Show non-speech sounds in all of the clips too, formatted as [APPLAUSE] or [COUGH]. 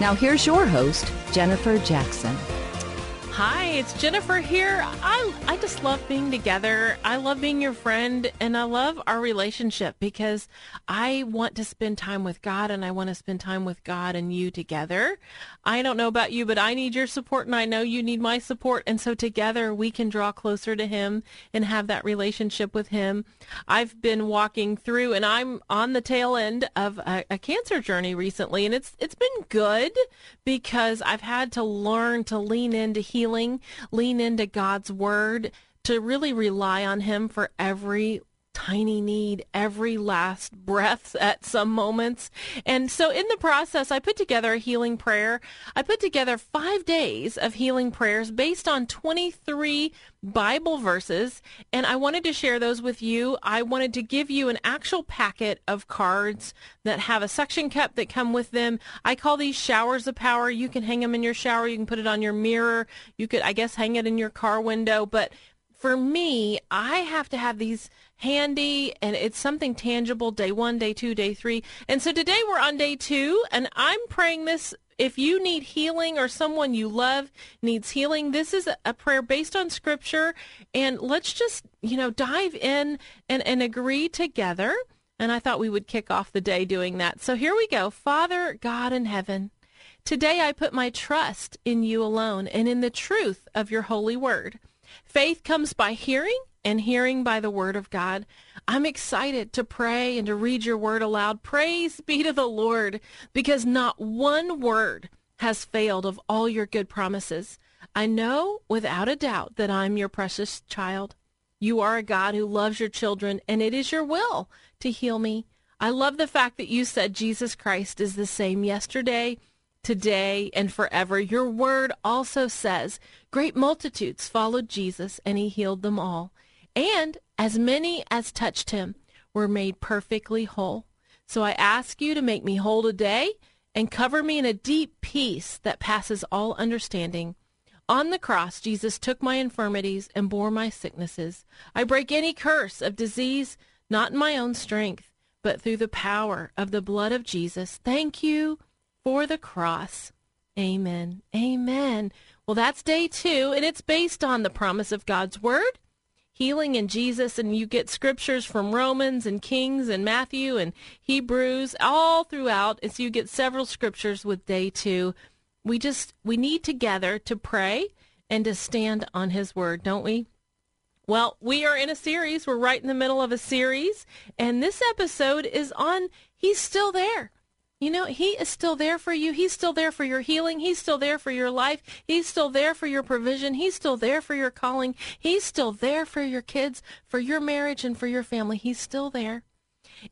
Now here's your host, Jennifer Jackson. Hi, it's Jennifer here. I I just love being together. I love being your friend and I love our relationship because I want to spend time with God and I want to spend time with God and you together. I don't know about you, but I need your support and I know you need my support and so together we can draw closer to him and have that relationship with him. I've been walking through and I'm on the tail end of a, a cancer journey recently and it's it's been good because I've had to learn to lean into healing healing, lean into God's word, to really rely on Him for every tiny need every last breath [LAUGHS] at some moments. And so in the process, I put together a healing prayer. I put together five days of healing prayers based on 23 Bible verses, and I wanted to share those with you. I wanted to give you an actual packet of cards that have a suction cup that come with them. I call these showers of power. You can hang them in your shower. You can put it on your mirror. You could, I guess, hang it in your car window. But for me, I have to have these handy and it's something tangible day one, day two, day three. And so today we're on day two and I'm praying this. If you need healing or someone you love needs healing, this is a prayer based on scripture. And let's just, you know, dive in and, and agree together. And I thought we would kick off the day doing that. So here we go. Father God in heaven, today I put my trust in you alone and in the truth of your holy word. Faith comes by hearing and hearing by the word of God. I'm excited to pray and to read your word aloud. Praise be to the Lord because not one word has failed of all your good promises. I know without a doubt that I'm your precious child. You are a God who loves your children and it is your will to heal me. I love the fact that you said Jesus Christ is the same yesterday, today, and forever. Your word also says great multitudes followed Jesus and he healed them all. And as many as touched him were made perfectly whole. So I ask you to make me whole today and cover me in a deep peace that passes all understanding. On the cross, Jesus took my infirmities and bore my sicknesses. I break any curse of disease, not in my own strength, but through the power of the blood of Jesus. Thank you for the cross. Amen. Amen. Well, that's day two, and it's based on the promise of God's word healing in Jesus, and you get scriptures from Romans and Kings and Matthew and Hebrews all throughout. And so you get several scriptures with day two. We just, we need together to pray and to stand on his word, don't we? Well, we are in a series. We're right in the middle of a series. And this episode is on He's Still There. You know, He is still there for you. He's still there for your healing. He's still there for your life. He's still there for your provision. He's still there for your calling. He's still there for your kids, for your marriage, and for your family. He's still there.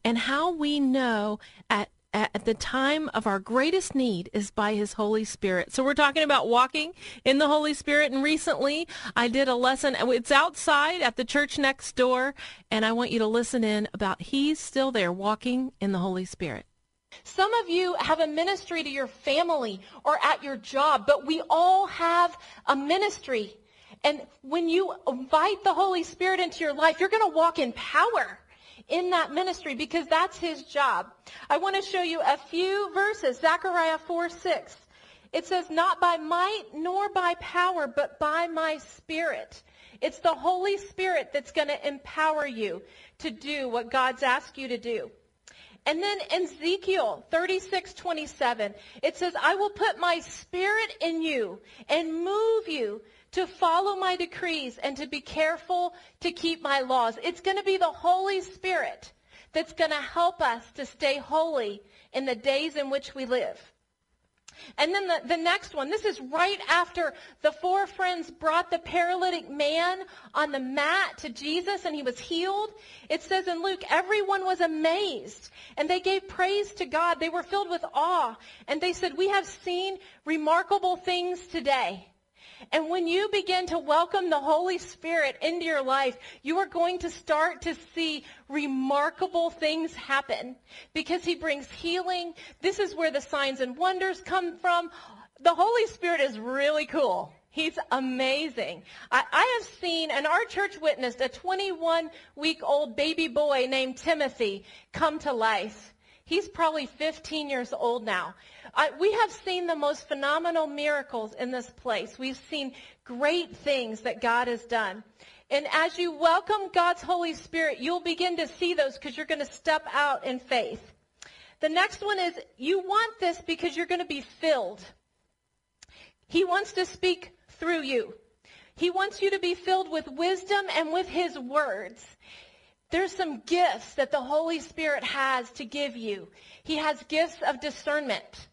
And how we know at at the time of our greatest need is by his Holy Spirit. So we're talking about walking in the Holy Spirit. And recently I did a lesson. It's outside at the church next door. And I want you to listen in about he's still there walking in the Holy Spirit. Some of you have a ministry to your family or at your job, but we all have a ministry. And when you invite the Holy Spirit into your life, you're going to walk in power in that ministry because that's his job. I want to show you a few verses. Zechariah 4, 6. It says, not by might nor by power, but by my spirit. It's the Holy Spirit that's going to empower you to do what God's asked you to do. And then in Ezekiel 36, 27, it says, I will put my spirit in you and move you to follow my decrees and to be careful to keep my laws. It's going to be the Holy Spirit that's going to help us to stay holy in the days in which we live. And then the, the next one, this is right after the four friends brought the paralytic man on the mat to Jesus and he was healed. It says in Luke, everyone was amazed and they gave praise to God. They were filled with awe and they said, we have seen remarkable things today. And when you begin to welcome the Holy Spirit into your life, you are going to start to see remarkable things happen because he brings healing. This is where the signs and wonders come from. The Holy Spirit is really cool. He's amazing. I, I, have seen, and our church witnessed, a 21 week old baby boy named Timothy come to life. He's probably 15 years old now. We have seen the most phenomenal miracles in this place. We've seen great things that God has done. And as you welcome God's Holy Spirit, you'll begin to see those because you're going to step out in faith. The next one is you want this because you're going to be filled. He wants to speak through you. He wants you to be filled with wisdom and with his words. There's some gifts that the Holy Spirit has to give you. He has gifts of discernment.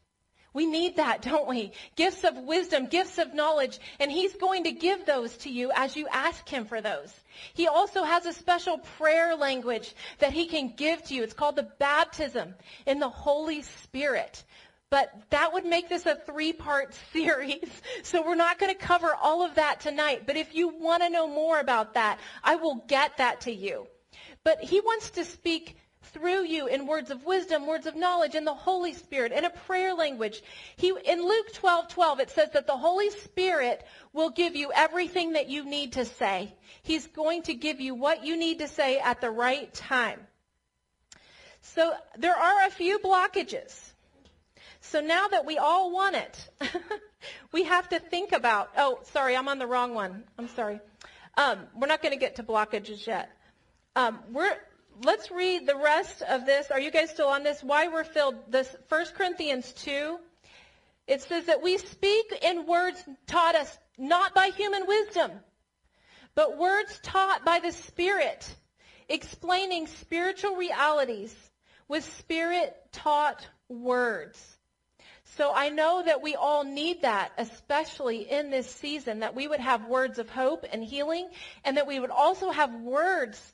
We need that, [LAUGHS] don't we? Gifts of wisdom, gifts of knowledge, and he's going to give those to you as you ask him for those. He also has a special prayer language that he can give to you. It's called the baptism in the Holy Spirit. But that would make this a three-part [LAUGHS] series. So we're not going to cover all of that tonight. But if you want to know more about that, I will get that to you. But he wants to speak through you in words of wisdom, words of knowledge, in the Holy Spirit, in a prayer language. He, in Luke 12, 12, it says that the Holy Spirit will give you everything that you need to say. He's going to give you what you need to say at the right time. So there are a few blockages. So now that we all want it, [LAUGHS] we have to think about, oh, sorry, I'm on the wrong one. I'm sorry. Um, we're not going to get to blockages yet. Um, we're, let's read the rest of this. Are you guys still on this? Why we're filled. This 1 Corinthians 2. It says that we speak in words taught us not by human wisdom, but words taught by the Spirit, explaining spiritual realities with Spirit-taught words. So I know that we all need that, especially in this season, that we would have words of hope and healing, and that we would also have words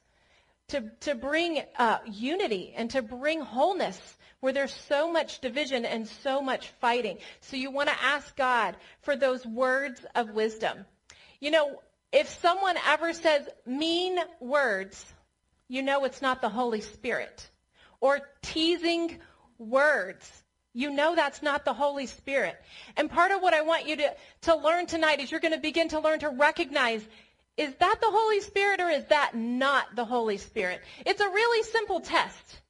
to, to bring uh, unity and to bring wholeness where there's so much division and so much fighting. So you want to ask God for those words of wisdom. You know, if someone ever says mean words, you know it's not the Holy Spirit. Or teasing words, you know that's not the Holy Spirit. And part of what I want you to, to learn tonight is you're going to begin to learn to recognize is that the Holy Spirit or is that not the Holy Spirit? It's a really simple test.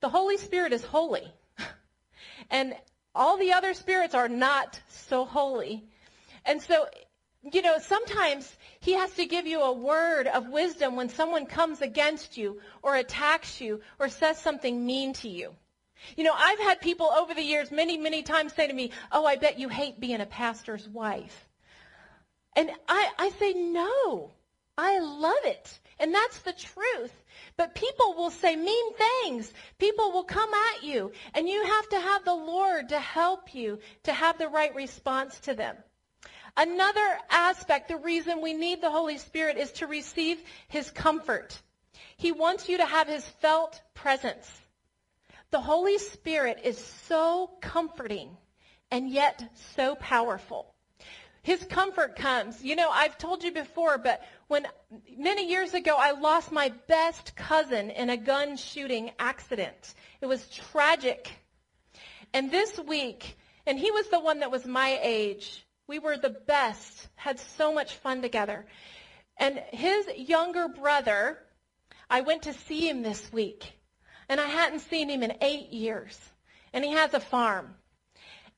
The Holy Spirit is holy. [LAUGHS] and all the other spirits are not so holy. And so, you know, sometimes he has to give you a word of wisdom when someone comes against you or attacks you or says something mean to you. You know, I've had people over the years many, many times say to me, oh, I bet you hate being a pastor's wife. And I, I say, no, I love it. And that's the truth. But people will say mean things. People will come at you. And you have to have the Lord to help you to have the right response to them. Another aspect, the reason we need the Holy Spirit is to receive his comfort. He wants you to have his felt presence. The Holy Spirit is so comforting and yet so powerful. His comfort comes. You know, I've told you before, but when many years ago I lost my best cousin in a gun shooting accident. It was tragic. And this week, and he was the one that was my age. We were the best, had so much fun together. And his younger brother, I went to see him this week. And I hadn't seen him in eight years. And he has a farm.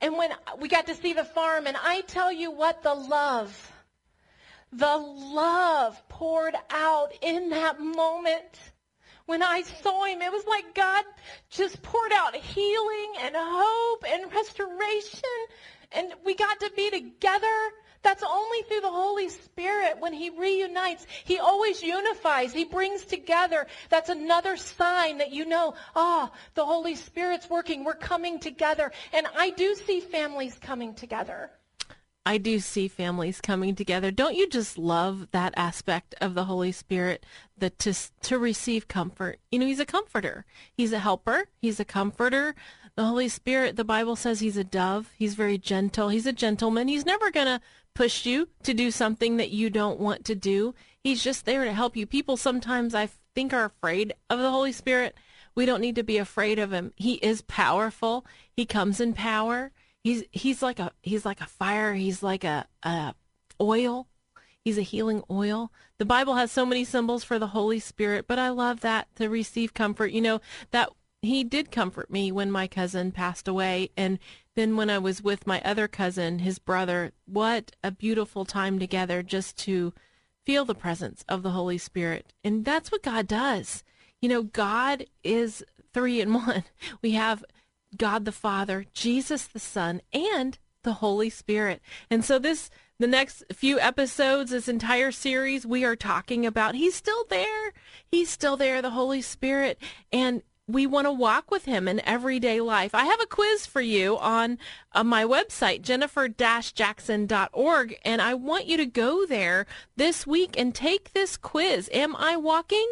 And when we got to see the farm, and I tell you what, the love, the love poured out in that moment. When I saw him, it was like God just poured out healing and hope and restoration. And we got to be together. That's only through the Holy Spirit when he reunites. He always unifies. He brings together. That's another sign that you know, ah, oh, the Holy Spirit's working. We're coming together. And I do see families coming together. I do see families coming together. Don't you just love that aspect of the Holy Spirit that to to receive comfort? You know, he's a comforter. He's a helper. He's a comforter. The Holy Spirit, the Bible says he's a dove. He's very gentle. He's a gentleman. He's never going to push you to do something that you don't want to do. He's just there to help you. People sometimes I think are afraid of the Holy Spirit. We don't need to be afraid of him. He is powerful. He comes in power. He's he's like a he's like a fire. He's like a, a oil. He's a healing oil. The Bible has so many symbols for the Holy Spirit, but I love that to receive comfort. You know, that he did comfort me when my cousin passed away and then when I was with my other cousin, his brother, what a beautiful time together just to feel the presence of the Holy Spirit. And that's what God does. You know, God is three in one. [LAUGHS] We have God the Father, Jesus the Son, and the Holy Spirit. And so this the next few episodes, this entire series, we are talking about He's still there. He's still there, the Holy Spirit. And we want to walk with him in everyday life. I have a quiz for you on uh, my website, jennifer-jackson.org, and I want you to go there this week and take this quiz. Am I walking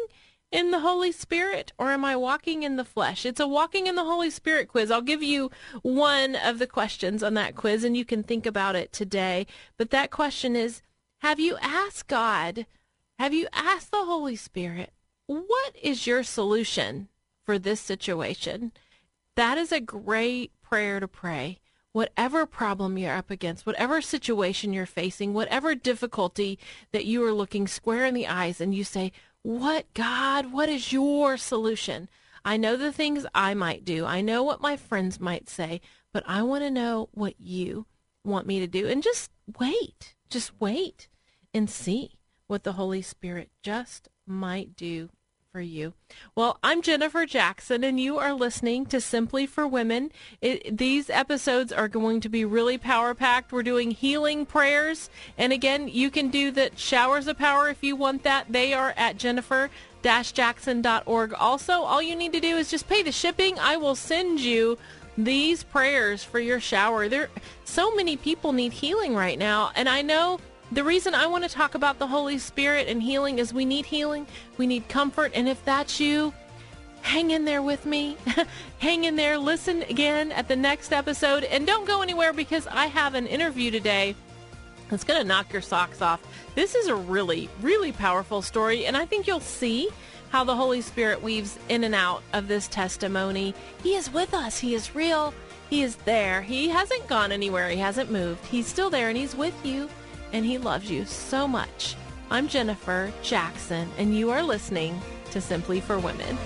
in the Holy Spirit or am I walking in the flesh? It's a walking in the Holy Spirit quiz. I'll give you one of the questions on that quiz and you can think about it today. But that question is, have you asked God, have you asked the Holy Spirit, what is your solution for this situation? That is a great prayer to pray. Whatever problem you're up against, whatever situation you're facing, whatever difficulty that you are looking square in the eyes and you say, what, God, what is your solution? I know the things I might do. I know what my friends might say, but I want to know what you want me to do. And just wait. Just wait and see what the Holy Spirit just might do for you. Well, I'm Jennifer Jackson, and you are listening to Simply for Women. It, these episodes are going to be really power packed. We're doing healing prayers. And again, you can do the showers of power if you want that. They are at Jennifer jackson.org. Also, all you need to do is just pay the shipping. I will send you these prayers for your shower. There so many people need healing right now, and I know the reason I want to talk about the Holy Spirit and healing is we need healing, we need comfort, and if that's you, hang in there with me. [LAUGHS] hang in there, listen again at the next episode, and don't go anywhere because I have an interview today that's going to knock your socks off. This is a really, really powerful story, and I think you'll see how the Holy Spirit weaves in and out of this testimony. He is with us, He is real, He is there. He hasn't gone anywhere, He hasn't moved. He's still there, and He's with you and He loves you so much. I'm Jennifer Jackson, and you are listening to Simply for Women.